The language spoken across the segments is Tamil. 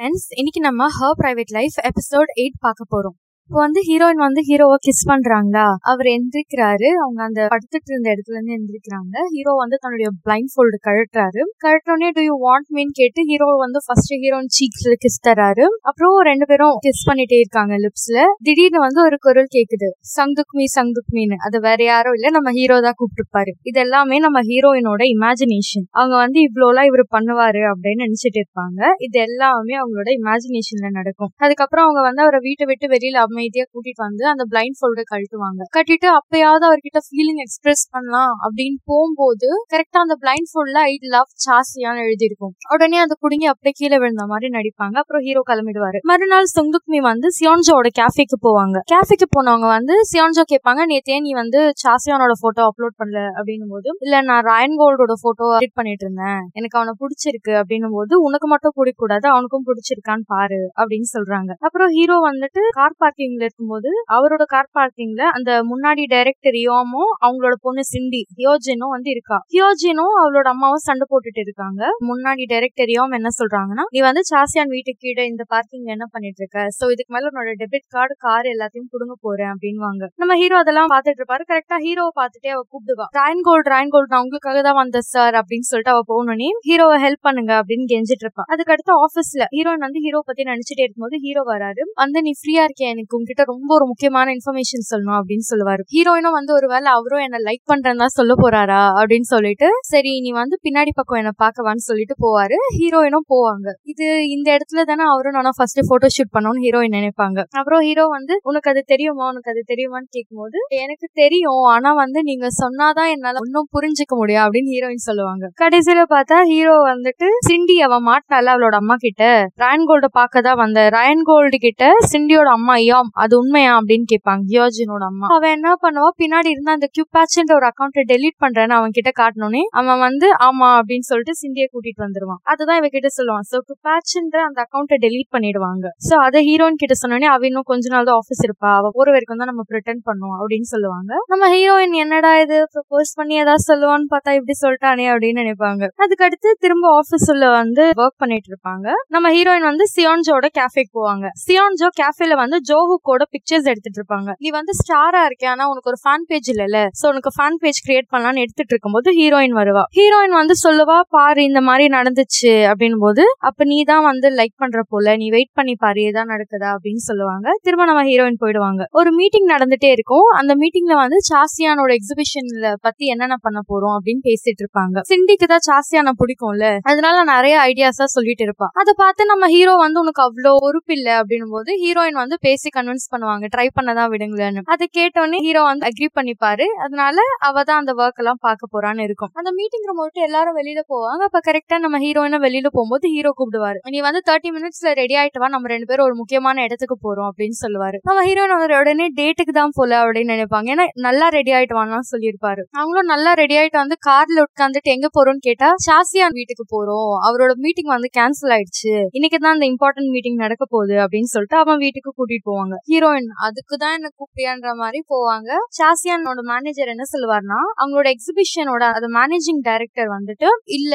ஃப்ரெண்ட்ஸ் இன்னைக்கு நம்ம her private life episode eight பார்க்க போகிறோம் இப்போ வந்து ஹீரோயின் வந்து ஹீரோவை கிஸ் பண்றாங்களா? அவர் எந்திரிக்கிறாரு. அவங்க அந்த படுத்துட்டு இருந்த இடத்துல இருந்து எந்திரிக்கிறாங்க. ஹீரோ வந்து தன்னுடைய பிளைண்ட் ஃபோல்டு கழட்டுறாரு கழட்டோடனே டூ யூ வாண்ட் மீன் கேட்டு ஹீரோ வந்து ஃபர்ஸ்ட் ஹீரோயின் சீக்ஸ்ல கிஸ் தராரு அப்புறம் ரெண்டு பேரும் கிஸ் பண்ணிட்டே இருக்காங்க லிப்ஸ்ல திடீர்னு வந்து ஒரு குரல் கேக்குது. சங்குக்மி மீ அது வேற யாரும் இல்ல. நம்ம ஹீரோ தான் கூப்பிட்டுருப்பாரு இது எல்லாமே நம்ம ஹீரோயினோட இமேஜினேஷன் அவங்க வந்து இவ்வளோலாம் இவர் பண்ணுவாரு அப்படின்னு நினைச்சிட்டு இருப்பாங்க. இது எல்லாமே அவங்களோட இமேஜினேஷன்ல நடக்கும். அதுக்கப்புறம் அவங்க வந்து அவரை வீட்டை விட்டு வெளியில அமைதியா கூட்டிட்டு வந்து அந்த பிளைண்ட் ஃபோல்ட கழட்டுவாங்க. கட்டிட்டு அப்பயாவது அவர்கிட்ட ஃபீலிங் எக்ஸ்பிரஸ் பண்ணலாம் அப்படின்னு போகும்போது கரெக்டா அந்த பிளைண்ட் ஃபோல்ட்ல ஐ லவ் சாசியான்னு எழுதியிருக்கும். உடனே அந்த குடுங்கி அப்படியே கீழே விழுந்த மாதிரி நடிப்பாங்க. அப்புறம் ஹீரோ கிளம்பிடுவாரு. மறுநாள் சுங்குக்மி வந்து சியான்ஜோட கேஃபேக்கு போவாங்க. கேஃபேக்கு போனவங்க வந்து சியான்ஜோ கேட்பாங்க நேத்தே நீ வந்து சாசியானோட போட்டோ அப்லோட் பண்ணல அப்படின்னும் போது இல்ல நான் ராயன் கோல்டோட போட்டோ எடிட் பண்ணிட்டு இருந்தேன். எனக்கு அவனை பிடிச்சிருக்கு அப்படின்னும் போது உனக்கு மட்டும் பிடிக்க கூடாது அவனுக்கும் பிடிச்சிருக்கான்னு பாரு அப்படின்னு சொல்றாங்க. அப்புறம் ஹீரோ வந்துட்டு கார் பார்க்கிங் பார்க்கிங்ல இருக்கும்போது அவரோட கார் பார்க்கிங்ல அந்த முன்னாடி டைரக்டர் ரியோமும் அவங்களோட பொண்ணு சிண்டி ஹியோஜினும் வந்து இருக்கா. ஹியோஜினும் அவளோட அம்மாவும் சண்டை போட்டுட்டு இருக்காங்க. முன்னாடி டைரக்டர் ரியோம் என்ன சொல்றாங்கன்னா நீ வந்து சாசியான் வீட்டுக்கு கீழே இந்த பார்க்கிங்ல என்ன பண்ணிட்டு இருக்க? சோ இதுக்கு மேல உன்னோட டெபிட் கார்டு கார் எல்லாத்தையும் புடுங்க போறேன் அப்படின்வாங்க நம்ம ஹீரோ அதெல்லாம் பாத்துட்டு இருப்பாரு. கரெக்டா ஹீரோவை பார்த்துட்டே அவ கூப்பிடுவா. ராயன் கோல்ட் ராயன் கோல்ட் நான் உங்களுக்காக தான் வந்த சார் அப்படின்னு சொல்லிட்டு அவ போனோடனே ஹீரோவை ஹெல்ப் பண்ணுங்க அப்படின்னு கெஞ்சிட்டு இருப்பா. அதுக்கு அடுத்து ஆபீஸ்ல ஹீரோயின் வந்து ஹீரோ பத்தி நினைச்சிட்டே இருக்கும்போது ஹீரோ வராரு. வந்து நீ ஃப்ரீயா இருக்கியா எனக்கு உங்ககிட்ட ரொம்ப ஒரு முக்கியமான இன்ஃபர்மேஷன் சொல்லணும் அப்படின்னு சொல்லுவாரு. ஹீரோயினும் வந்து ஒருவேளை அவரும் என்ன லைக் பண்றேன்னு தான் சொல்ல போறாரா அப்படின்னு சொல்லிட்டு சரி நீ வந்து பின்னாடி பக்கம் என்ன பாக்கவான்னு சொல்லிட்டு போவாரு. ஹீரோயினும் போவாங்க. இது இந்த இடத்துல தானே அவரும் நானும் ஃபர்ஸ்ட் போட்டோ ஷூட் பண்ணணும்னு ஹீரோயின் நினைப்பாங்க. அப்புறம் ஹீரோ வந்து உனக்கு அது தெரியுமா? உனக்கு அது தெரியுமான்னு கேட்கும்போது எனக்கு தெரியும். ஆனா வந்து நீங்க சொன்னாதான் என்னால ஒன்னும் புரிஞ்சுக்க முடியும் அப்படின்னு ஹீரோயின் சொல்லுவாங்க. கடைசியில பார்த்தா ஹீரோ வந்துட்டு சிண்டி அவன் மாட்டினால அவளோட அம்மா கிட்ட. ராயன் கோல்ட பார்க்க தான் வந்த ராயன் கோல்டு கிட்ட சிண்டியோட அம்மா ஐயாம் அது உண்மையா அப்படின்னு கேட்பாங்க. யோஜினோட அம்மா. அவன் என்ன பண்ணுவா? பின்னாடி இருந்த அந்த கியூபாச்ன்ற ஒரு அக்கௌண்ட்டை டெலிட் பண்றேன்னு அவன் கிட்ட காட்டணும்னே அவன் வந்து ஆமா அப்படின்னு சொல்லிட்டு சிந்திய கூட்டிட்டு வந்துருவான். அதுதான் இவ கிட்ட சொல்லுவான் சோ கியூபாச்ன்ற அந்த அக்கௌண்ட்டை டெலிட் பண்ணிடுவாங்க. சோ அதை ஹீரோயின் கிட்ட சொன்னோடனே அவ இன்னும் கொஞ்ச நாள் தான் ஆஃபீஸ் இருப்பா. அவ போற வரைக்கும் தான் நம்ம ப்ரிட்டன் பண்ணுவோம் அப்படின்னு சொல்லுவாங்க. நம்ம ஹீரோயின் என்னடா இது? ப்ரப்போஸ் பண்ணி ஏதாவது சொல்லுவான்னு பார்த்தா இப்படி சொல்லிட்டானே அப்படின்னு நினைப்பாங்க. அதுக்கு அடுத்து திரும்ப ஆபீஸ் உள்ள வந்து ஒர்க் பண்ணிட்டு இருப்பாங்க. நம்ம ஹீரோயின் வந்து சியோன்ஜோட கேஃபேக்கு போவாங்க. சியோன்ஜோ கேஃபேல வந்து கூட பிக்சர்ஸ் எடுத்துட்டு இருப்பாங்க நீ வந்து ஸ்டாரா இருக்கே ஆனா உனக்கு ஒரு ஃபேன் பேஜ் இல்லல சோ உனக்கு ஃபேன் பேஜ் கிரியேட் பண்ணலாம்னு எடுத்துட்டு இருக்கும்போது ஹீரோயின் வருவா. ஹீரோயின் வந்து சொல்லுவா பாரு இந்த மாதிரி நடந்துச்சு. அப்படின் போது அப்ப நீ தான் வந்து லைக் பண்ற போல நீ வெயிட் பண்ணி பாரு ஏதான் நடக்குதா? அப்படின்னு சொல்லுவாங்க. திரும்ப நம்ம ஹீரோயின் போயிடுவாங்க. ஒரு மீட்டிங் நடந்துட்டே இருக்கும். அந்த மீட்டிங்ல வந்து சாசியானோட எக்ஸிபிஷன்ல பத்தி என்னென்ன பண்ண போறோம் அப்படின்னு பேசிட்டு இருப்பாங்க சிண்டிக்கு தான் சாசியான பிடிக்கும்ல. அதனால நிறைய ஐடியாஸா சொல்லிட்டு இருப்பா அதை பார்த்து நம்ம ஹீரோ வந்து உனக்கு அவ்வளோ பொறுப்பு இல்லை அப்படின்னும் போது ஹீரோயின் வந்து பேசி கன்வின்ஸ் பண்ணுவாங்க. ட்ரை பண்ணதான் விடுங்களேன்னு. அதை கேட்டோன்னே ஹீரோ வந்து அக்ரி பண்ணிப்பாரு. அதனால அவ தான் அந்த ஒர்க் எல்லாம் பார்க்க போறான்னு இருக்கும். அந்த மீட்டிங் ரூம் விட்டு எல்லாரும் வெளியில போவாங்க. அப்ப கரெக்டா நம்ம ஹீரோயினை வெளியில போகும்போது ஹீரோ கூப்பிடுவாரு. நீ வந்து தேர்ட்டி மினிட்ஸ்ல ரெடி ஆயிட்டு வா. நம்ம ரெண்டு பேரும் ஒரு முக்கியமான இடத்துக்கு போறோம். அப்படின்னு சொல்லுவாரு. நம்ம ஹீரோயின் வந்து உடனே டேட்டுக்கு தான் போல அப்படின்னு நினைப்பாங்க. ஏன்னா நல்லா ரெடி ஆயிட்டு வான்னு சொல்லியிருப்பாரு. அவங்களும் நல்லா ரெடி ஆயிட்டு வந்து கார்ல உட்காந்துட்டு எங்க போறோம்னு கேட்டா சாசியான் வீட்டுக்கு போறோம். அவரோட மீட்டிங் வந்து கேன்சல் ஆயிடுச்சு. இன்னைக்கு தான் அந்த இம்பார்ட்டன்ட் மீட்டிங் நடக்க போகுது. அப்படின்னு சொல்லிட்டு அவன் வீட்டுக்கு கூட்டிட்டு போவாங்க. ஹீரோயின் அதுக்கு தான் என்ன கூப்பியான்ற மாதிரி போவாங்க. சாசியானோட மேனேஜர் என்ன சொல்லுவார்னா அவங்களோட எக்ஸிபிஷனோட அது மேனேஜிங் டைரக்டர் வந்துட்டு இல்ல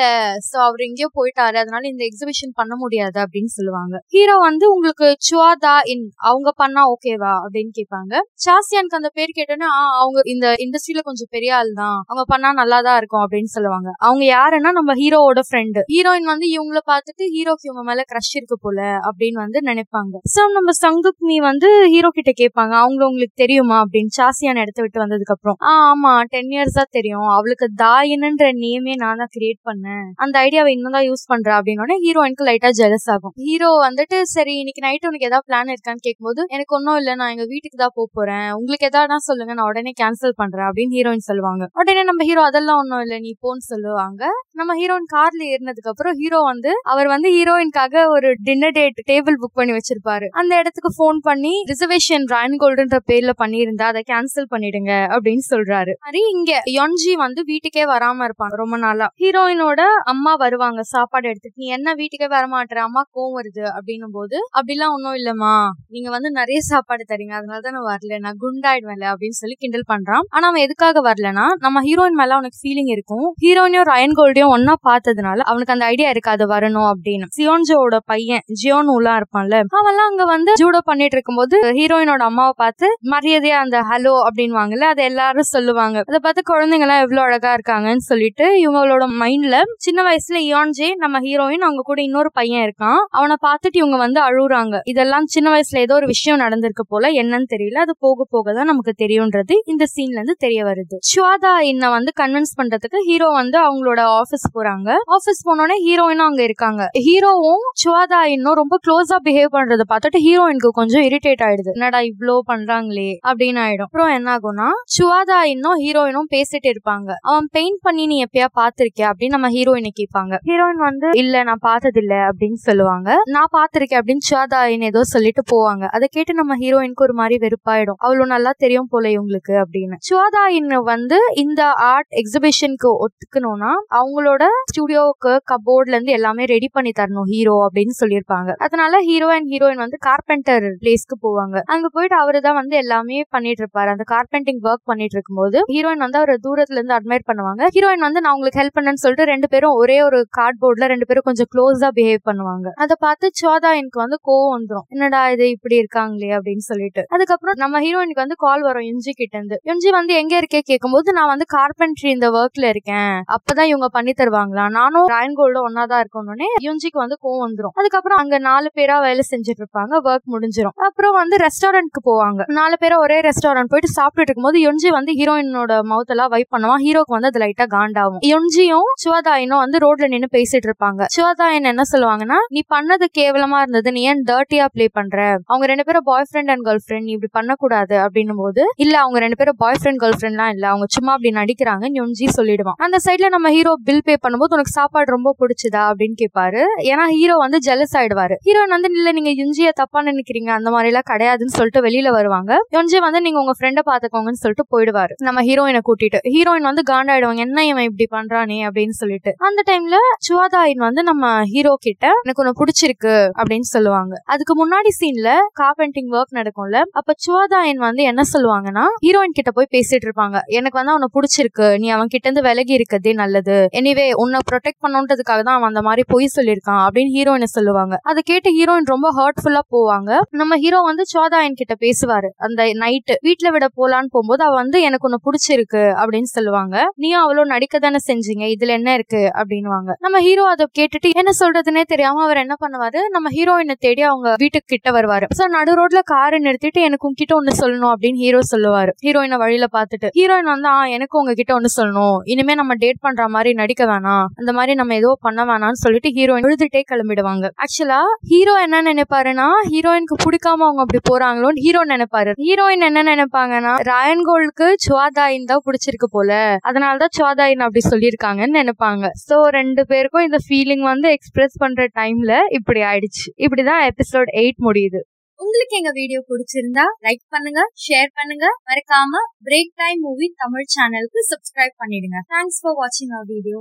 சோ அவர் எங்கேயோ போயிட்டாரு அதனால இந்த எக்ஸிபிஷன் பண்ண முடியாது அப்படின்னு சொல்லுவாங்க. ஹீரோ வந்து உங்களுக்கு சுவாதா இன் அவங்க பண்ணா ஓகேவா அப்படின்னு கேட்பாங்க. சாசியானுக்கு அந்த பேர் கேட்டோன்னா அவங்க இந்த இண்டஸ்ட்ரியில கொஞ்சம் பெரிய ஆள் தான். அவங்க பண்ணா நல்லா தான் இருக்கும் அப்படின்னு சொல்லுவாங்க. அவங்க யாருன்னா நம்ம ஹீரோவோட ஃப்ரெண்டு ஹீரோயின் வந்து இவங்கள பார்த்துட்டு ஹீரோக்கு இவங்க மேல கிரஷ் இருக்கு போல அப்படின்னு வந்து நினைப்பாங்க. சோ நம்ம சங்குக்மி வந்து வந்து ஹீரோ கிட்ட கேட்பாங்க அவங்க உங்களுக்கு தெரியுமா? அப்படின்னு சாசியான இடத்த விட்டு வந்ததுக்கு அப்புறம் ஆ ஆமா டென் இயர்ஸா தெரியும். அவளுக்கு தாயின்ன்ற நேமே நான் தான் கிரியேட் பண்ணேன். அந்த ஐடியாவை இன்னும் தான் யூஸ் பண்றா. அப்படின்னு ஹீரோயினுக்கு லைட்டா ஜெலஸ் ஆகும். ஹீரோ வந்துட்டு சரி இன்னைக்கு நைட் உனக்கு ஏதாவது பிளான் இருக்கான்னு கேட்கும்போது எனக்கு ஒன்றும் இல்லை. நான் எங்க வீட்டுக்கு தான் போக போறேன். உங்களுக்கு எதாவது சொல்லுங்க. நான் உடனே கேன்சல் பண்றேன். அப்படின்னு ஹீரோயின் சொல்லுவாங்க. உடனே நம்ம ஹீரோ அதெல்லாம் ஒன்னும் இல்லை. நீ போன்னு சொல்லுவாங்க. நம்ம ஹீரோயின் கார்ல ஏறினதுக்கு அப்புறம் ஹீரோ வந்து அவர் வந்து ஹீரோயின்காக ஒரு டின்னர் டேட் டேபிள் புக் பண்ணி வச்சிருப்பாரு. அந்த இடத்துக்கு ஃபோன் பண்ணி ரிசர்வேஷன் ராயன் கோல்டுன்ற பேர்ல பண்ணியிருந்தா அதை கேன்சல் பண்ணிடுங்க அப்படின்னு சொல்றாரு. மாதிரி இங்க யோன்ஜி வந்து வீட்டுக்கே வராம இருப்பாங்க ரொம்ப நாளா. ஹீரோயினோட அம்மா வருவாங்க சாப்பாடு எடுத்துட்டு. நீ என்ன வீட்டுக்கே வர மாட்டேற? அம்மா கோவம் வருது அப்படின்னும் போது அப்படிலாம் ஒன்னும் இல்லம்மா. நீங்க வந்து நிறைய சாப்பாடு தரீங்க. அதனால தான் நான் வரல. நான் குண்டாயிடுவேன்ல அப்படின்னு சொல்லி கிண்டல் பண்றான். ஆனா அவன் எதுக்காக வரலனா நம்ம ஹீரோயின் மேல அவனுக்கு ஃபீலிங் இருக்கும். ஹீரோயினையும் ரயன் கோல்டையும் ஒன்னா பார்த்ததுனால அவனுக்கு அந்த ஐடியா இருக்கு அது வரணும் அப்படின்னு. சியோன்ஜோட பையன் ஜியோன் உலா இருப்பான்ல அவன்லாம் அங்க வந்து ஜூடோ பண்ணிட்டு இருக்கும்போது ஹீரோயினோட அம்மாவை பார்த்து மரியாதையா அந்த ஹலோ அப்படின்வாங்கல்ல அதை எல்லாரும் சொல்லுவாங்க. அதை பார்த்து குழந்தைங்க எல்லாம் எவ்வளவு அழகா இருக்காங்கன்னு சொல்லிட்டு இவங்களோட மைண்ட்ல சின்ன வயசுல இயான்ஜே நம்ம ஹீரோயின் அவங்க கூட இன்னொரு பையன் இருக்கான். அவனை பார்த்துட்டு இவங்க வந்து அழுகுறாங்க இதெல்லாம் சின்ன வயசுல ஏதோ ஒரு விஷயம் நடந்திருக்கு போல என்னன்னு தெரியல. அது போக போக தான் நமக்கு தெரியும்ன்றது இந்த சீன்ல இருந்து தெரிய வருது. ஸ்வாதா இன்ன வந்து கன்வின்ஸ் பண்றதுக்கு ஹீரோ வந்து அவங்களோட ஆபீஸ் போறாங்க. ஆபீஸ் போனோடனே ஹீரோயினும் அங்க இருக்காங்க. ஹீரோவும் ஸ்வாதா இன்னும் ரொம்ப க்ளோஸா பிஹேவ் பண்றதை பார்த்துட்டு ஹீரோயினுக்கு கொஞ்சம் இரிட்டேட் ஆயிடுது. என்னடா இவ்ளோ பண்றாங்களே அப்படின்னு ஆயிடும். அப்புறம் என்ன ஆகும்னா சுவாதா இன்னும் ஹீரோயினும் பேசிட்டு இருப்பாங்க. அவன் பெயிண்ட் பண்ணி நீ எப்பயா பாத்திருக்கியா அப்படின்னு நம்ம ஹீரோயினை கேட்பாங்க. ஹீரோயின் வந்து இல்ல நான் பார்த்தது இல்ல அப்படின்னு சொல்லுவாங்க. நான் பாத்திருக்கேன் அப்படின்னு சுவாதாயின் ஏதோ சொல்லிட்டு போவாங்க. அதை கேட்டு நம்ம ஹீரோயினுக்கு ஒரு மாதிரி வெறுப்பாயிடும். அவ்வளவு நல்லா தெரியும் போல இவங்களுக்கு அப்படின்னு. சுவாதா வந்து இந்த ஆர்ட் எக்ஸிபிஷனுக்கு ஒத்துக்கணும்னா அவங்களோட ஸ்டுடியோவுக்கு கபோர்ட்ல இருந்து எல்லாமே ரெடி பண்ணி தரணும் ஹீரோ அப்படின்னு சொல்லியிருப்பாங்க. அதனால ஹீரோ அண்ட் ஹீரோயின் வந்து கார்பெண்டர் பிளேஸ்க்கு போவாங்க. அங்க போயிட்டு அவரு தான் வந்து எல்லாமே பண்ணிட்டு இருப்பாரு அந்த கார்பெண்டிங் ஒர்க் பண்ணிட்டு இருக்கும்போது ஹீரோயின் வந்து அவர் தூரத்துல இருந்து அட்மையர் பண்ணுவாங்க. ஹீரோயின் வந்து நான் உங்களுக்கு ஹெல்ப் பண்ணேன்னு சொல்லிட்டு ரெண்டு பேரும் ஒரே ஒரு கார்ட்போர்ட்ல ரெண்டு பேரும் கொஞ்சம் க்ளோஸா பிஹேவ் பண்ணுவாங்க. அதை பார்த்து சோதா எனக்கு வந்து கோவம் வந்துடும் என்னடா இது இப்படி இருக்காங்களே அப்படின்னு சொல்லிட்டு. அதுக்கப்புறம் நம்ம ஹீரோயினுக்கு வந்து கால் வரும் எஞ்சி கிட்ட இருந்து எஞ்சி வந்து எங்க இருக்கே கேட்கும்போது நான் வந்து கார்பென்ட்ரி இந்த ஒர்க்ல இருக்கேன். அப்பதான் இவங்க பண்ணி தருவாங்களா? நானும் ராயன் கோல்ட ஒன்னாதான் இருக்கணும்னே. யுஞ்சிக்கு வந்து கோவம் வந்துடும் அதுக்கப்புறம் அங்க நாலு பேரா வேலை செஞ்சுட்டு இருப்பாங்க. ஒர்க் முடிஞ்சிடும் அப்புறம் வந்து ரெஸ்டாரண்ட்க்கு போவாங்க. நாலு பேரும் ஒரே ரெஸ்டாரண்ட் போயிட்டு சாப்பிட்டுட்டு இருக்கும்போது யொஞ்சி வந்து ஹீரோயினோட மவுத் எல்லாம் வைப் பண்ணுவான். ஹீரோக்கு வந்து அது லைட்டா காண்டாகும். யொஞ்சியும் சிவாதாயனும் வந்து ரோட்ல நின்னு பேசிட்டு இருப்பாங்க. சிவாதாயன் என்ன சொல்லுவாங்கன்னா நீ பண்ணது கேவலமா இருந்தது. நீ ஏன் டர்ட்டியா ப்ளே பண்ற? அவங்க ரெண்டு பேரும் பாய் ஃப்ரெண்ட் அண்ட் கேர்ள் ஃப்ரெண்ட் இப்படி பண்ணக்கூடாது. அப்படின்னும் போது இல்ல அவங்க ரெண்டு பேரும் பாய் ஃப்ரெண்ட் கேர்ள் ஃப்ரெண்ட்லாம் இல்ல. அவங்க சும்மா அப்படி நடிக்கிறாங்க. யுஞ்சி சொல்லிடுவான். அந்த சைட்ல நம்ம ஹீரோ பில் பே பண்ணும்போது உனக்கு சாப்பாடு ரொம்ப பிடிச்சதா? அப்படின்னு கேட்பாரு ஏன்னா ஹீரோ வந்து ஜெலஸ் ஆயிடுவாரு. ஹீரோயின் வந்து இல்ல நீங்க யுஞ்சிய தப்பா நினைக்கிறீங்க. அந்த மாதிரி எல்லாம் கிடையாதுன்னு சொல்லிட்டு வெளியில வருவாங்க. யுஞ்சி வந்து நீங்க உங்க ஃப்ரெண்டை பாத்துக்கோங்கன்னு சொல்லிட்டு போயிடுவாரு. நம்ம ஹீரோயினை கூட்டிட்டு. ஹீரோயின் வந்து காண்டாயிடுவாங்க. என்ன இவன் இப்படி பண்றானே? அப்படின்னு சொல்லிட்டு. அந்த டைம்ல சுவாதாயின் வந்து நம்ம ஹீரோ கிட்ட எனக்கு உன்னை பிடிச்சிருக்கு அப்படின்னு சொல்லுவாங்க. அதுக்கு முன்னாடி சீன்ல கார்பெண்டிங் ஒர்க் நடக்கும்ல அப்ப சுவாதாயின் வந்து என்ன சொல்லுவாங்கன்னா ஹீரோயின் கிட்ட போய் பேசிட்டு இருப்பாங்க. எனக்கு வந்து அவனை பிடிச்சிருக்கு. நீ அவன் கிட்ட இருந்து விலகி இருக்கதே நல்லது. எனிவே உன்னை ப்ரொடெக்ட் பண்ணுன்றதுக்காக தான் அவன் அந்த மாதிரி பொய் சொல்லியிருக்கான் அப்படின்னு ஹீரோயினை சொல்லுவாங்க. அதை கேட்டு ஹீரோயின் ரொம்ப ஹர்ட்ஃபுல்லா போவாங்க. நம்ம ஹீரோ வந்து சோதாயன் கிட்ட பேசுவாரு. அந்த நைட்டு வீட்டுல விட போலான்னு போகும்போது அவ வந்து எனக்கு ஒண்ணு பிடிச்சிருக்கு அப்படின்னு சொல்லுவாங்க. நீயும் அவ்வளவு நடிக்க தானே செஞ்சீங்க? இதுல என்ன இருக்கு? அப்படின்வாங்க நம்ம ஹீரோ அதை கேட்டுட்டு என்ன சொல்றதுன்னே தெரியாம அவர் என்ன பண்ணுவாரு? நம்ம ஹீரோயினை தேடி அவங்க வீட்டுக்கு கிட்ட வருவாரு. சோ நடு ரோட்ல காரை நிறுத்திட்டு எனக்கு உங்ககிட்ட ஒண்ணு சொல்லணும் அப்படின்னு ஹீரோ சொல்லுவாரு. ஹீரோயினை வழியில பாத்துட்டு ஹீரோயின் வந்து ஆ எனக்கு உங்ககிட்ட ஒண்ணு சொல்லணும். இனிமே நம்ம டேட் பண்ற மாதிரி நடிக்க வேணாம். அந்த மாதிரி நம்ம ஏதோ பண்ண வேணாம்னு சொல்லிட்டு ஹீரோயின் எழுதிட்டே கிளம்பிடுவாங்க. ஆக்சுவலா ஹீரோ என்ன நினைப்பாருன்னா ஹீரோயினுக்கு பிடிக்காம அவங்க அப்படி போறாங்களோன்னு ஹீரோ நினைப்பாரு. ஹீரோயின் என்ன நினைப்பாங்கன்னா ராயன் கோல்டுக்கு சுவாதாயின் தான் பிடிச்சிருக்கு போல. அதனாலதான் சுவாதாயின் அப்படி சொல்லியிருக்காங்கன்னு நினைப்பாங்க. சோ ரெண்டு பேருக்கும் இந்த ஃபீலிங் வந்து எக்ஸ்பிரஸ் பண்ற டைம்ல இப்படி ஆயிடுச்சு. இப்படிதான் எபிசோட் எயிட் முடியுது. உங்களுக்கு எங்க வீடியோ பிடிச்சிருந்தா லைக் பண்ணுங்க ஷேர் பண்ணுங்க. மறக்காம பிரேக் டைம் மூவி தமிழ் சேனலுக்கு சப்ஸ்கிரைப் பண்ணிடுங்க. தேங்க்ஸ் ஃபார் வாட்சிங் அவர் வீடியோ